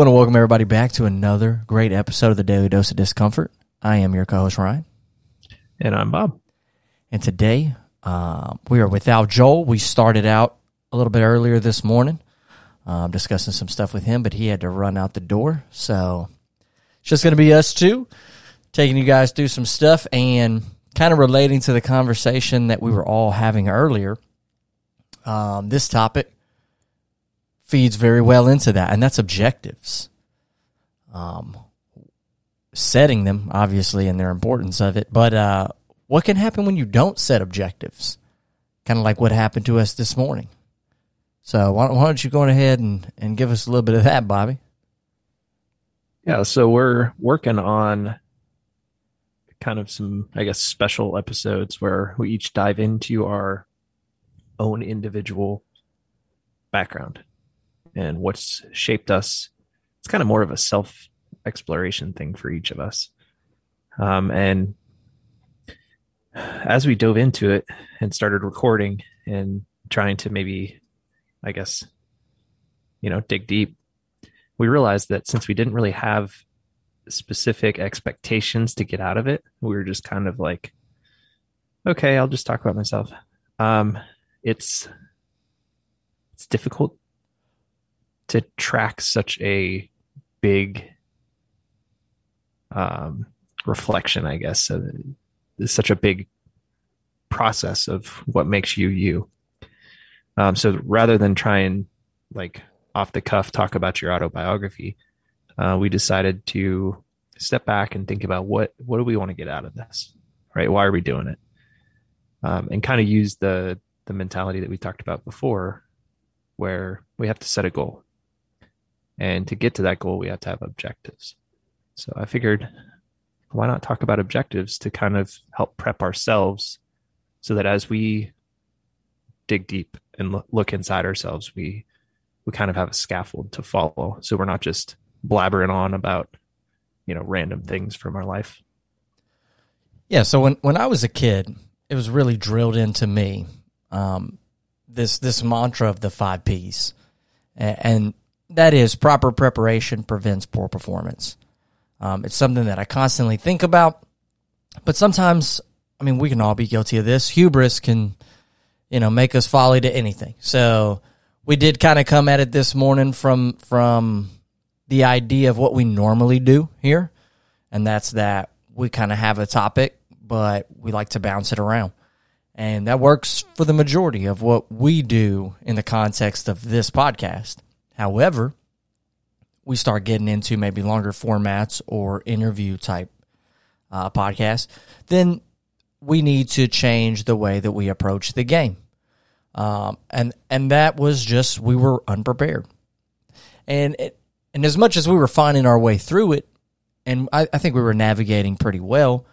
want to welcome everybody back to another great episode of the Daily Dose of Discomfort. I am your co-host Ryan, and I'm Bob. And today uh, we are without Joel. We started out a little bit earlier this morning, um, discussing some stuff with him, but he had to run out the door. So it's just going to be us two, taking you guys through some stuff and kind of relating to the conversation that we were all having earlier. Um, this topic feeds very well into that, and that's objectives. Um, setting them, obviously, and their importance of it, but uh, what can happen when you don't set objectives? Kind of like what happened to us this morning. So why, why don't you go ahead and, and give us a little bit of that, Bobby? Yeah, so we're working on kind of some, I guess, special episodes where we each dive into our own individual background and what's shaped us. It's kind of more of a self exploration thing for each of us. Um, and as we dove into it and started recording and trying to maybe, I guess, you know, dig deep, we realized that since we didn't really have specific expectations to get out of it, we were just kind of like, okay, I'll just talk about myself. Um, it's it's difficult to track such a big um, reflection, I guess. So it's such a big process of what makes you you. Um, so rather than try and like off the cuff talk about your autobiography, uh, we decided to step back and think about what what do we want to get out of this, right? Why are we doing it? Um, and kind of use the the mentality that we talked about before, where we have to set a goal, and to get to that goal, we have to have objectives. So I figured, why not talk about objectives to kind of help prep ourselves, so that as we dig deep and look inside ourselves, we we kind of have a scaffold to follow. So we're not just blabbering on about you know random things from our life. Yeah. So when when I was a kid, it was really drilled into me um, this this mantra of the five P's, and that is proper preparation prevents poor performance. Um, it's something that I constantly think about, but sometimes, I mean, we can all be guilty of this. Hubris can, you know, make us folly to anything. So we did kind of come at it this morning from from the idea of what we normally do here, and that's that we kind of have a topic, but we like to bounce it around. And that works for the majority of what we do in the context of this podcast. However, we start getting into maybe longer formats or interview type uh, podcasts, then we need to change the way that we approach the game. Um, and and that was just we were unprepared, and it, and as much as we were finding our way through it, and I, I think we were navigating pretty well,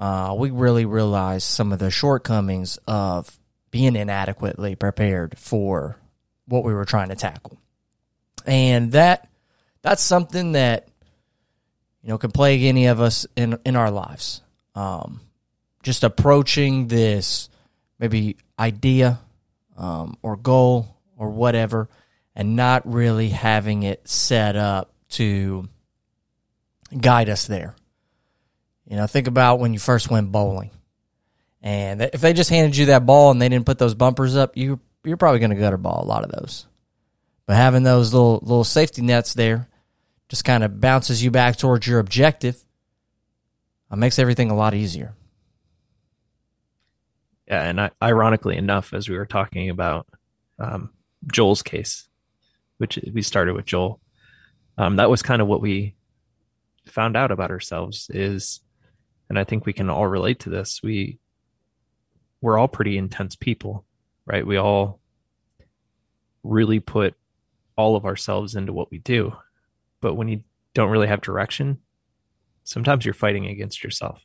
uh, we really realized some of the shortcomings of being inadequately prepared for what we were trying to tackle, and that that's something that you know can plague any of us in in our lives. Um, just approaching this maybe idea um, or goal or whatever and not really having it set up to guide us there. You know, think about when you first went bowling. And if they just handed you that ball and they didn't put those bumpers up, you you're probably going to gutter ball a lot of those. But having those little little safety nets there just kind of bounces you back towards your objective. It makes everything a lot easier. Yeah, and I, ironically enough, as we were talking about um, Joel's case, which we started with Joel. Um, that was kind of what we found out about ourselves is, and I think we can all relate to this. We we're all pretty intense people, right? We all really put all of ourselves into what we do. But when you don't really have direction, sometimes you're fighting against yourself.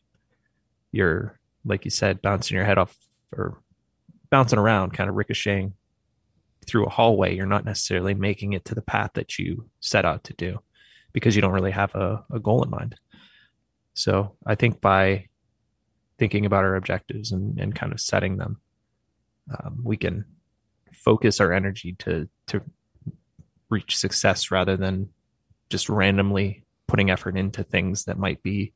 You're, like you said, bouncing your head off or bouncing around, kind of ricocheting through a hallway, you're not necessarily making it to the path that you set out to do because you don't really have a, a goal in mind. So I think by thinking about our objectives and, and kind of setting them, um, we can focus our energy to to reach success rather than just randomly putting effort into things that might be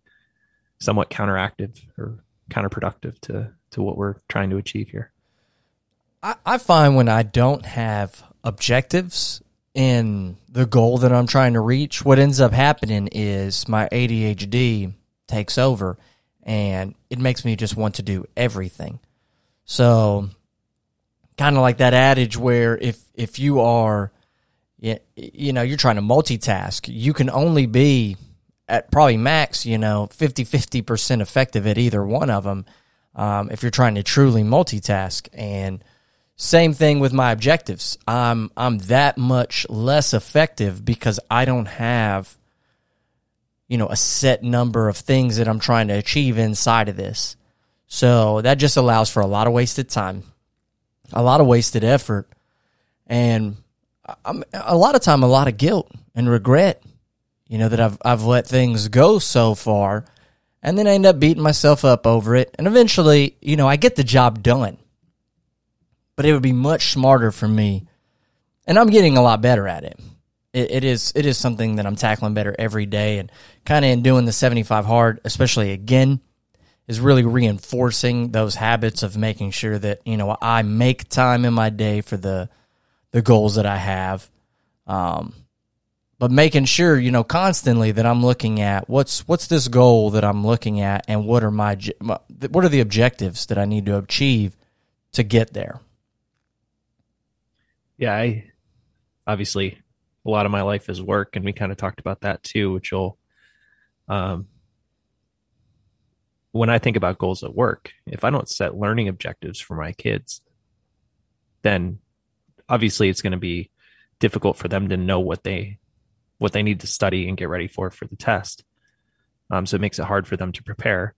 somewhat counteractive or counterproductive to to what we're trying to achieve here. I, I find when I don't have objectives in the goal that I'm trying to reach, what ends up happening is my ADHD takes over and it makes me just want to do everything. So kind of like that adage where if if you are you, you know, you're trying to multitask, you can only be at probably max, you know, 50 50% effective at either one of them um, if you're trying to truly multitask and same thing with my objectives. I'm I'm that much less effective because I don't have you know a set number of things that I'm trying to achieve inside of this. So that just allows for a lot of wasted time, a lot of wasted effort, and I'm, a lot of time a lot of guilt and regret. You know that I've I've let things go so far, and then I end up beating myself up over it, and eventually, you know, I get the job done but it would be much smarter for me. And I'm getting a lot better at it. it. It is it is something that I'm tackling better every day, and kind of in doing the 75 hard, especially again, is really reinforcing those habits of making sure that you know I make time in my day for the the goals that I have. Um, but making sure you know constantly that I'm looking at what's what's this goal that I'm looking at and what are my what are the objectives that I need to achieve to get there yeah, I obviously a lot of my life is work, and we kind of talked about that too, which will, um, when I think about goals at work, if I don't set learning objectives for my kids, then obviously it's going to be difficult for them to know what they what they need to study and get ready for for the test. Um, so it makes it hard for them to prepare.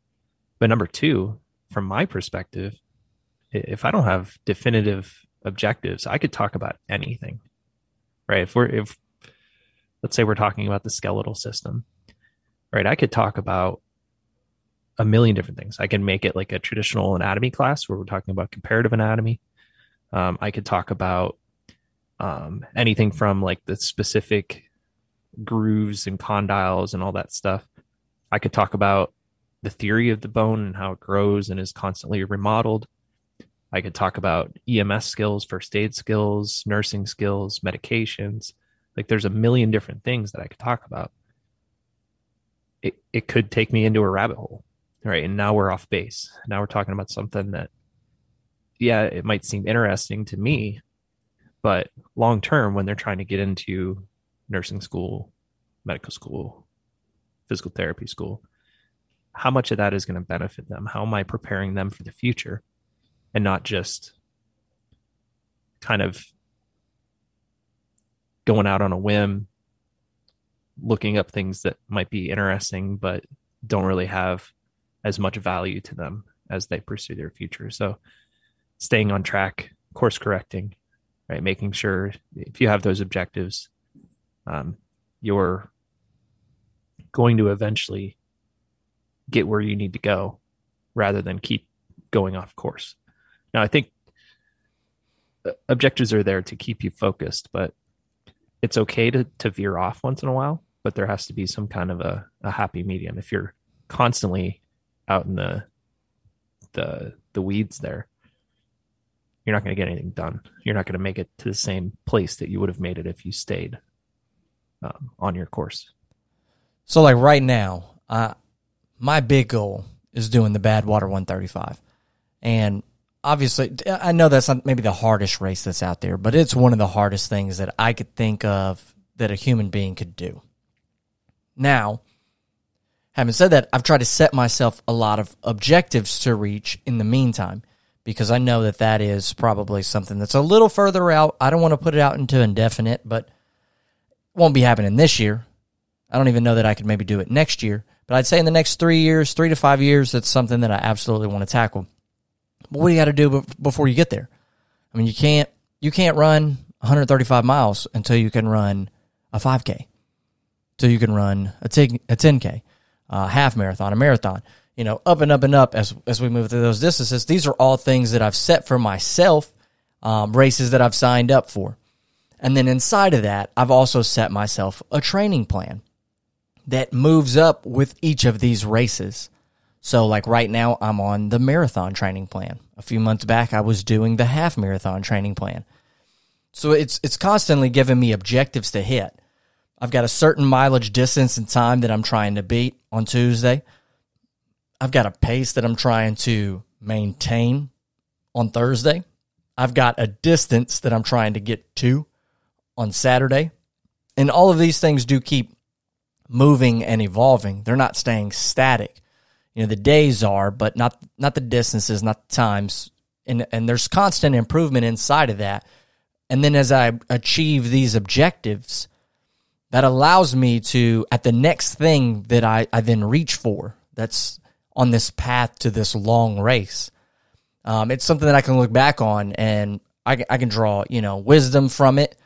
But number two, from my perspective, if I don't have definitive objectives, I could talk about anything, right? If we're, if let's say we're talking about the skeletal system, right? I could talk about a million different things. I can make it like a traditional anatomy class where we're talking about comparative anatomy. Um, I could talk about um, anything from like the specific grooves and condyles and all that stuff. I could talk about the theory of the bone and how it grows and is constantly remodeled. I could talk about EMS skills, first aid skills, nursing skills, medications. Like there's a million different things that I could talk about. It it could take me into a rabbit hole. Right. And now we're off base. Now we're talking about something that yeah, it might seem interesting to me, but long term when they're trying to get into nursing school, medical school, physical therapy school, how much of that is going to benefit them? How am I preparing them for the future? and not just kind of going out on a whim looking up things that might be interesting but don't really have as much value to them as they pursue their future so staying on track course correcting right making sure if you have those objectives um, you're going to eventually get where you need to go rather than keep going off course now, I think uh, objectives are there to keep you focused, but it's okay to, to veer off once in a while, but there has to be some kind of a, a happy medium. If you're constantly out in the the the weeds there, you're not going to get anything done. You're not going to make it to the same place that you would have made it if you stayed um, on your course. So, like right now, uh, my big goal is doing the Badwater 135, and obviously, I know that's not maybe the hardest race that's out there, but it's one of the hardest things that I could think of that a human being could do. Now, having said that, I've tried to set myself a lot of objectives to reach in the meantime because I know that that is probably something that's a little further out. I don't want to put it out into indefinite, but won't be happening this year. I don't even know that I could maybe do it next year, but I'd say in the next three years, three to five years, that's something that I absolutely want to tackle. But what do you got to do before you get there? I mean, you can't you can't run 135 miles until you can run a 5K, until you can run a 10, a 10K, a half marathon, a marathon. You know, up and up and up as as we move through those distances. These are all things that I've set for myself, um, races that I've signed up for, And then inside of that, I've also set myself a training plan that moves up with each of these races. So, like right now, I'm on the marathon training plan. A few months back, I was doing the half marathon training plan. So it's it's constantly giving me objectives to hit. I've got a certain mileage distance and time that I'm trying to beat on Tuesday. I've got a pace that I'm trying to maintain on Thursday. I've got a distance that I'm trying to get to on Saturday. And all of these things do keep moving and evolving. They're not staying static. You know, the days are, but not not the distances, not the times. And and there's constant improvement inside of that. And then as I achieve these objectives, that allows me to at the next thing that I, I then reach for that's on this path to this long race. Um, it's something that I can look back on and I, I can draw, you know, wisdom from it.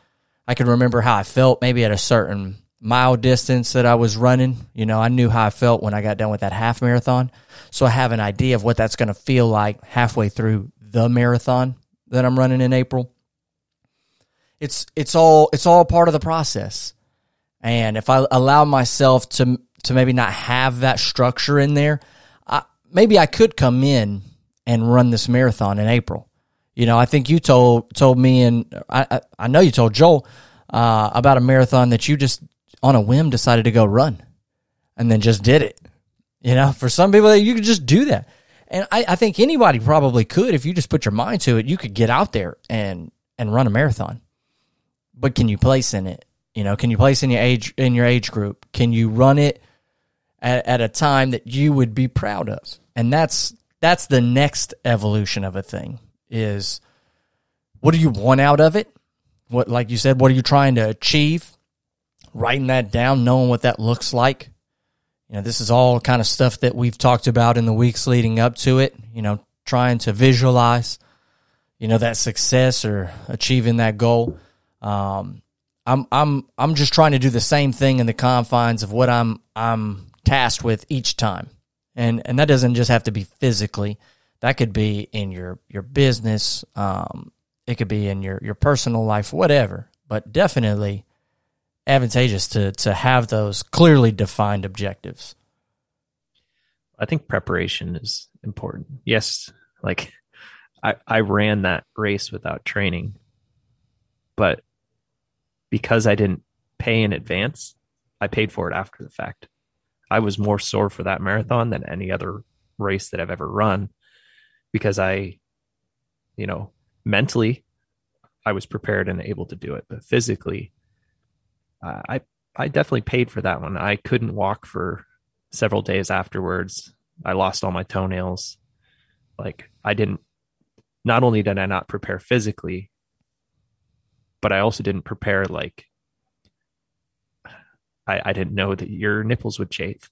I can remember how I felt maybe at a certain mile distance that I was running. You know, I knew how I felt when I got done with that half marathon. So I have an idea of what that's going to feel like halfway through the marathon that I'm running in April. It's it's all it's all part of the process. And if I allow myself to to maybe not have that structure in there, maybe I could come in and run this marathon in April. You know, I think you told told me, and I I know you told Joel uh, about a marathon that you just on a whim decided to go run, and then just did it. You know, for some people, you could just do that, and I, I think anybody probably could if you just put your mind to it. You could get out there and and run a marathon, but can you place in it? You know, can you place in your age in your age group? Can you run it at, at a time that you would be proud of? And that's that's the next evolution of a thing is what do you want out of it? What, like you said, what are you trying to achieve? Writing that down, knowing what that looks like. You know, this is all kind of stuff that we've talked about in the weeks leading up to it. You know, trying to visualize, you know, that success or achieving that goal. Um, I'm I'm I'm just trying to do the same thing in the confines of what I'm I'm tasked with each time. And and that doesn't just have to be physically. That could be in your your business. Um, it could be in your your personal life, whatever. But definitely advantageous to to have those clearly defined objectives. I think preparation is important. Yes, like I I ran that race without training, but because I didn't pay in advance, I paid for it after the fact. I was more sore for that marathon than any other race that I've ever run because I, you know, mentally I was prepared and able to do it, but physically, uh, I I definitely paid for that one. I couldn't walk for several days afterwards. I lost all my toenails. Like I didn't. Not only did I not prepare physically, but I also didn't prepare like I, I didn't know that your nipples would chafe.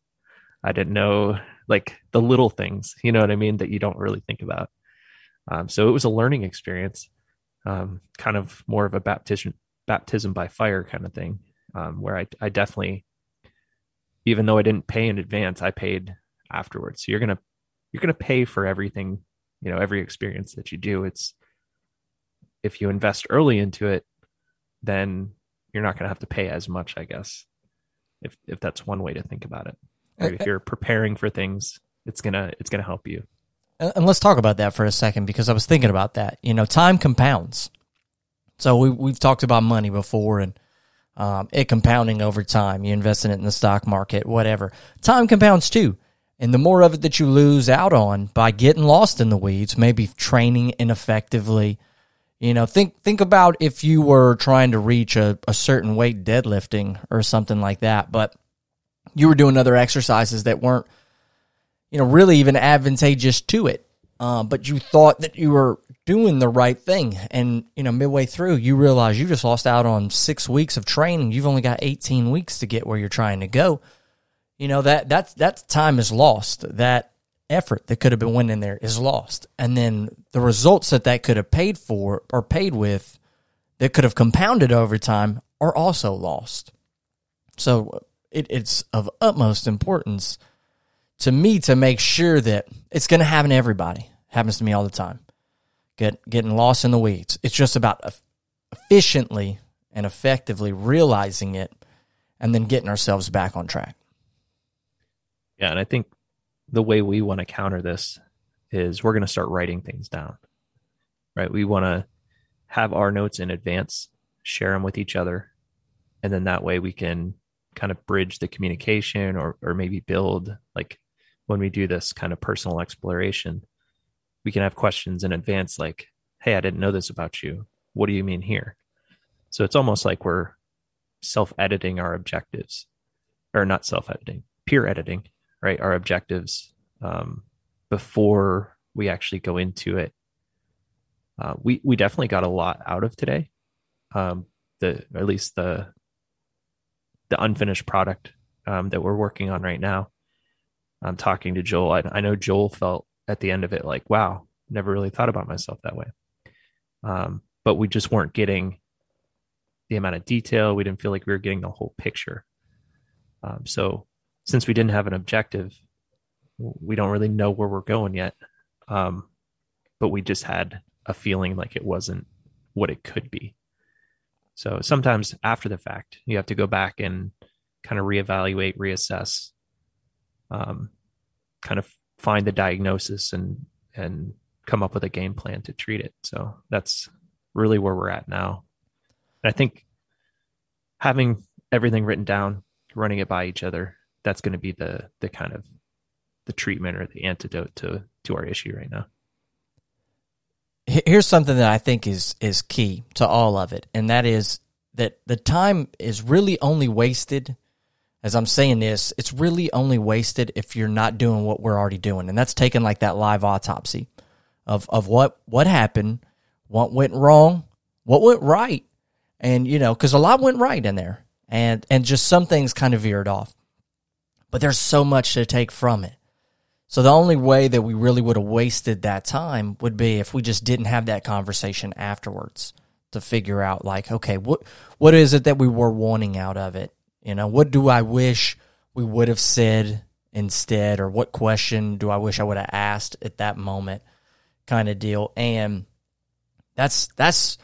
I didn't know like the little things, you know what I mean, that you don't really think about. Um, so it was a learning experience, um, kind of more of a baptism baptism by fire kind of thing, um, where I, I definitely, even though I didn't pay in advance, I paid afterwards. So you're gonna you're gonna pay for everything, you know, every experience that you do. It's if you invest early into it, then you're not gonna have to pay as much, I guess if if that's one way to think about it. Right? if you're preparing for things, it's gonna it's gonna help you. And let's talk about that for a second because I was thinking about that. You know, time compounds. So we we've talked about money before and um, it compounding over time. You invest in it in the stock market, whatever. Time compounds too. And the more of it that you lose out on by getting lost in the weeds, maybe training ineffectively, you know, think think about if you were trying to reach a, a certain weight deadlifting or something like that, but you were doing other exercises that weren't, you know, really even advantageous to it. Uh, but you thought that you were doing the right thing, and you know, midway through, you realize you just lost out on six weeks of training. You've only got eighteen weeks to get where you're trying to go. You know that that's that time is lost. That effort that could have been went in there is lost. And then the results that that could have paid for or paid with that could have compounded over time are also lost. So uh, it, it's of utmost importance to me to make sure that it's going to happen to everybody. It happens to me all the time. Get getting lost in the weeds. It's just about efficiently and effectively realizing it and then getting ourselves back on track. Yeah, and I think the way we want to counter this is we're going to start writing things down. Right? We want to have our notes in advance, share them with each other, and then that way we can kind of bridge the communication or or maybe build like when we do this kind of personal exploration, we can have questions in advance like, "Hey, I didn't know this about you. What do you mean here?" So it's almost like we're self-editing our objectives or not self-editing, peer editing right our objectives um, before we actually go into it. Uh, we we definitely got a lot out of today. Um, the at least the the unfinished product um, that we're working on right now. I'm talking to joel. I, I, know joel felt at the end of it like wow never really thought about myself that way. Um, but we just weren't getting the amount of detail. We didn't feel like we were getting the whole picture. Um, so since we didn't have an objective, we don't really know where we're going yet. Um, but we just had a feeling like it wasn't what it could be. So sometimes after the fact, you have to go back and kind of reevaluate, reassess, um, kind of find the diagnosis and and come up with a game plan to treat it. So that's really where we're at now. And I think having everything written down, running it by each other, that's going to be the the kind of the treatment or the antidote to to our issue right now. Here's something that I think is is key to all of it, and that is that the time is really only wasted. As I'm saying this, it's really only wasted if you're not doing what we're already doing, and that's taking like that live autopsy of of what what happened, what went wrong, what went right, and you know, because a lot went right in there, and and just some things kind of veered off but there's so much to take from it. So the only way that we really would have wasted that time would be if we just didn't have that conversation afterwards to figure out like, okay, what what is it that we were wanting out of it? You know, what do I wish we would have said instead or what question do I wish I would have asked at that moment kind of deal. And that's that's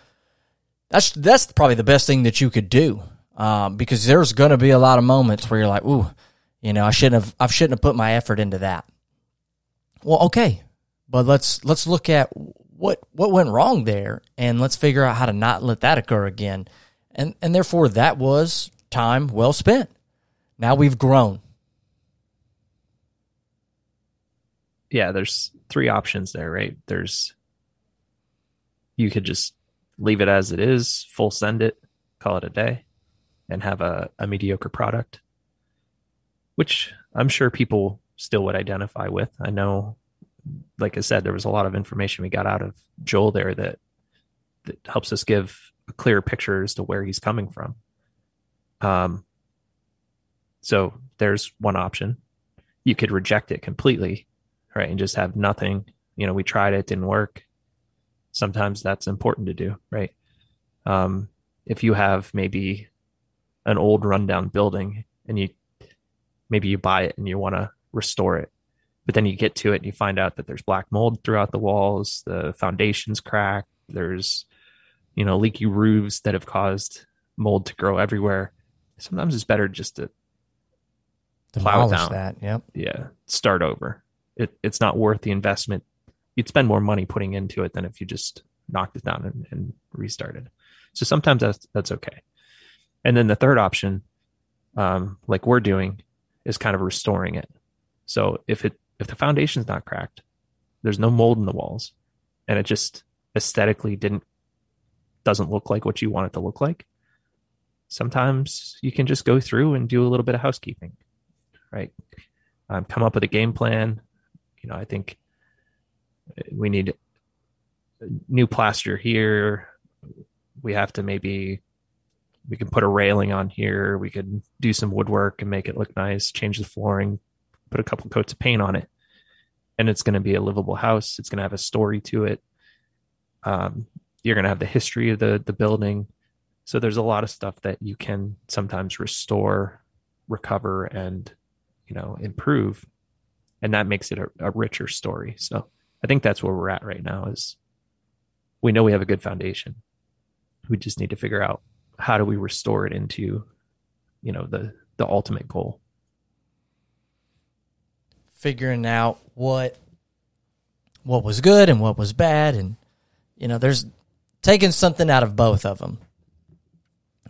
that's that's probably the best thing that you could do. Um, because there's going to be a lot of moments where you're like, ooh, you know, I shouldn't have I shouldn't have put my effort into that. Well, okay. But let's let's look at what what went wrong there and let's figure out how to not let that occur again. And and therefore that was time well spent. Now we've grown. Yeah, there's three options there, right? There's you could just leave it as it is, full send it, call it a day, and have a, a mediocre product which I'm sure people still would identify with. I know, like I said, there was a lot of information we got out of Joel there that that helps us give a clear picture as to where he's coming from. Um, so there's one option. You could reject it completely, right, and just have nothing. You know, we tried it, didn't work. Sometimes that's important to do, right? Um, if you have maybe an old rundown building and you maybe you buy it and you want to restore it. But then you get to it and you find out that there's black mold throughout the walls the foundations crack there's you know leaky roofs that have caused mold to grow everywhere. Sometimes it's better just to plow it down. that yep. Yeah start over. It, it's not worth the investment. You'd spend more money putting into it than if you just knocked it down and, and restarted. So sometimes that's that's okay. And then the third option um, like we're doing is kind of restoring it. So if it if the foundation's not cracked, there's no mold in the walls, and it just aesthetically didn't doesn't look like what you want it to look like. Sometimes you can just go through and do a little bit of housekeeping, right? Um, come up with a game plan. You know, I think we need new plaster here. We have to maybe we can put a railing on here. We could do some woodwork and make it look nice, change the flooring, put a couple coats of paint on it. And it's going to be a livable house. It's going to have a story to it. Um, you're going to have the history of the, the building. So there's a lot of stuff that you can sometimes restore, recover, and, you know, improve. And that makes it a, a richer story. So I think that's where we're at right now is we know we have a good foundation. We just need to figure out how do we restore it into, you know, the the ultimate goal. Figuring out what what was good and what was bad, and you know, there's taking something out of both of them.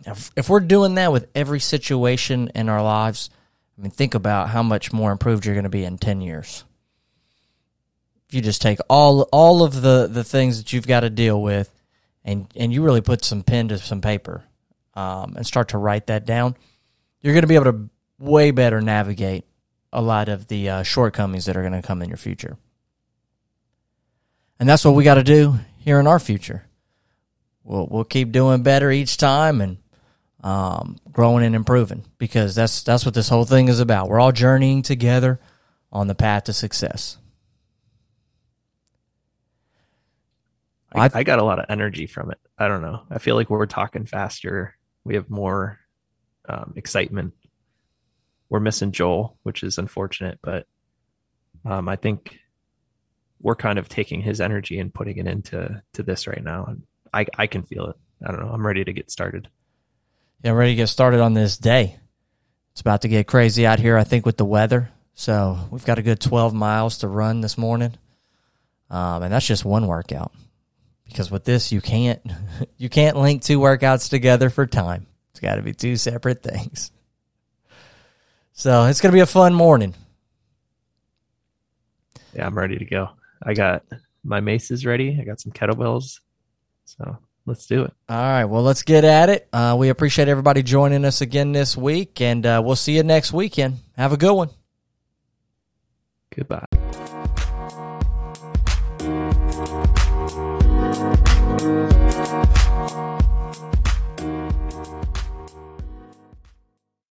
If, if we're doing that with every situation in our lives, I mean, think about how much more improved you're going to be in ten years. If you just take all all of the the things that you've got to deal with, and and you really put some pen to some paper, um, and start to write that down, you're going to be able to way better navigate a lot of the uh, shortcomings that are going to come in your future. And that's what we got to do here in our future. We'll we'll keep doing better each time and um, growing and improving because that's that's what this whole thing is about. We're all journeying together on the path to success. I, I got a lot of energy from it. I don't know. I feel like we're talking faster. We have more um, excitement. We're missing Joel, which is unfortunate, but um, I think we're kind of taking his energy and putting it into to this right now, and I I can feel it. I don't know. I'm ready to get started. Yeah, I'm ready to get started on this day. It's about to get crazy out here. I think with the weather, so we've got a good 12 miles to run this morning, um, and that's just one workout. Because with this, you can't you can't link two workouts together for time. It's got to be two separate things. So it's going to be a fun morning. Yeah, I'm ready to go. I got my maces ready. I got some kettlebells. So let's do it. All right. Well, let's get at it. Uh, we appreciate everybody joining us again this week, and uh, we'll see you next weekend. Have a good one. Goodbye.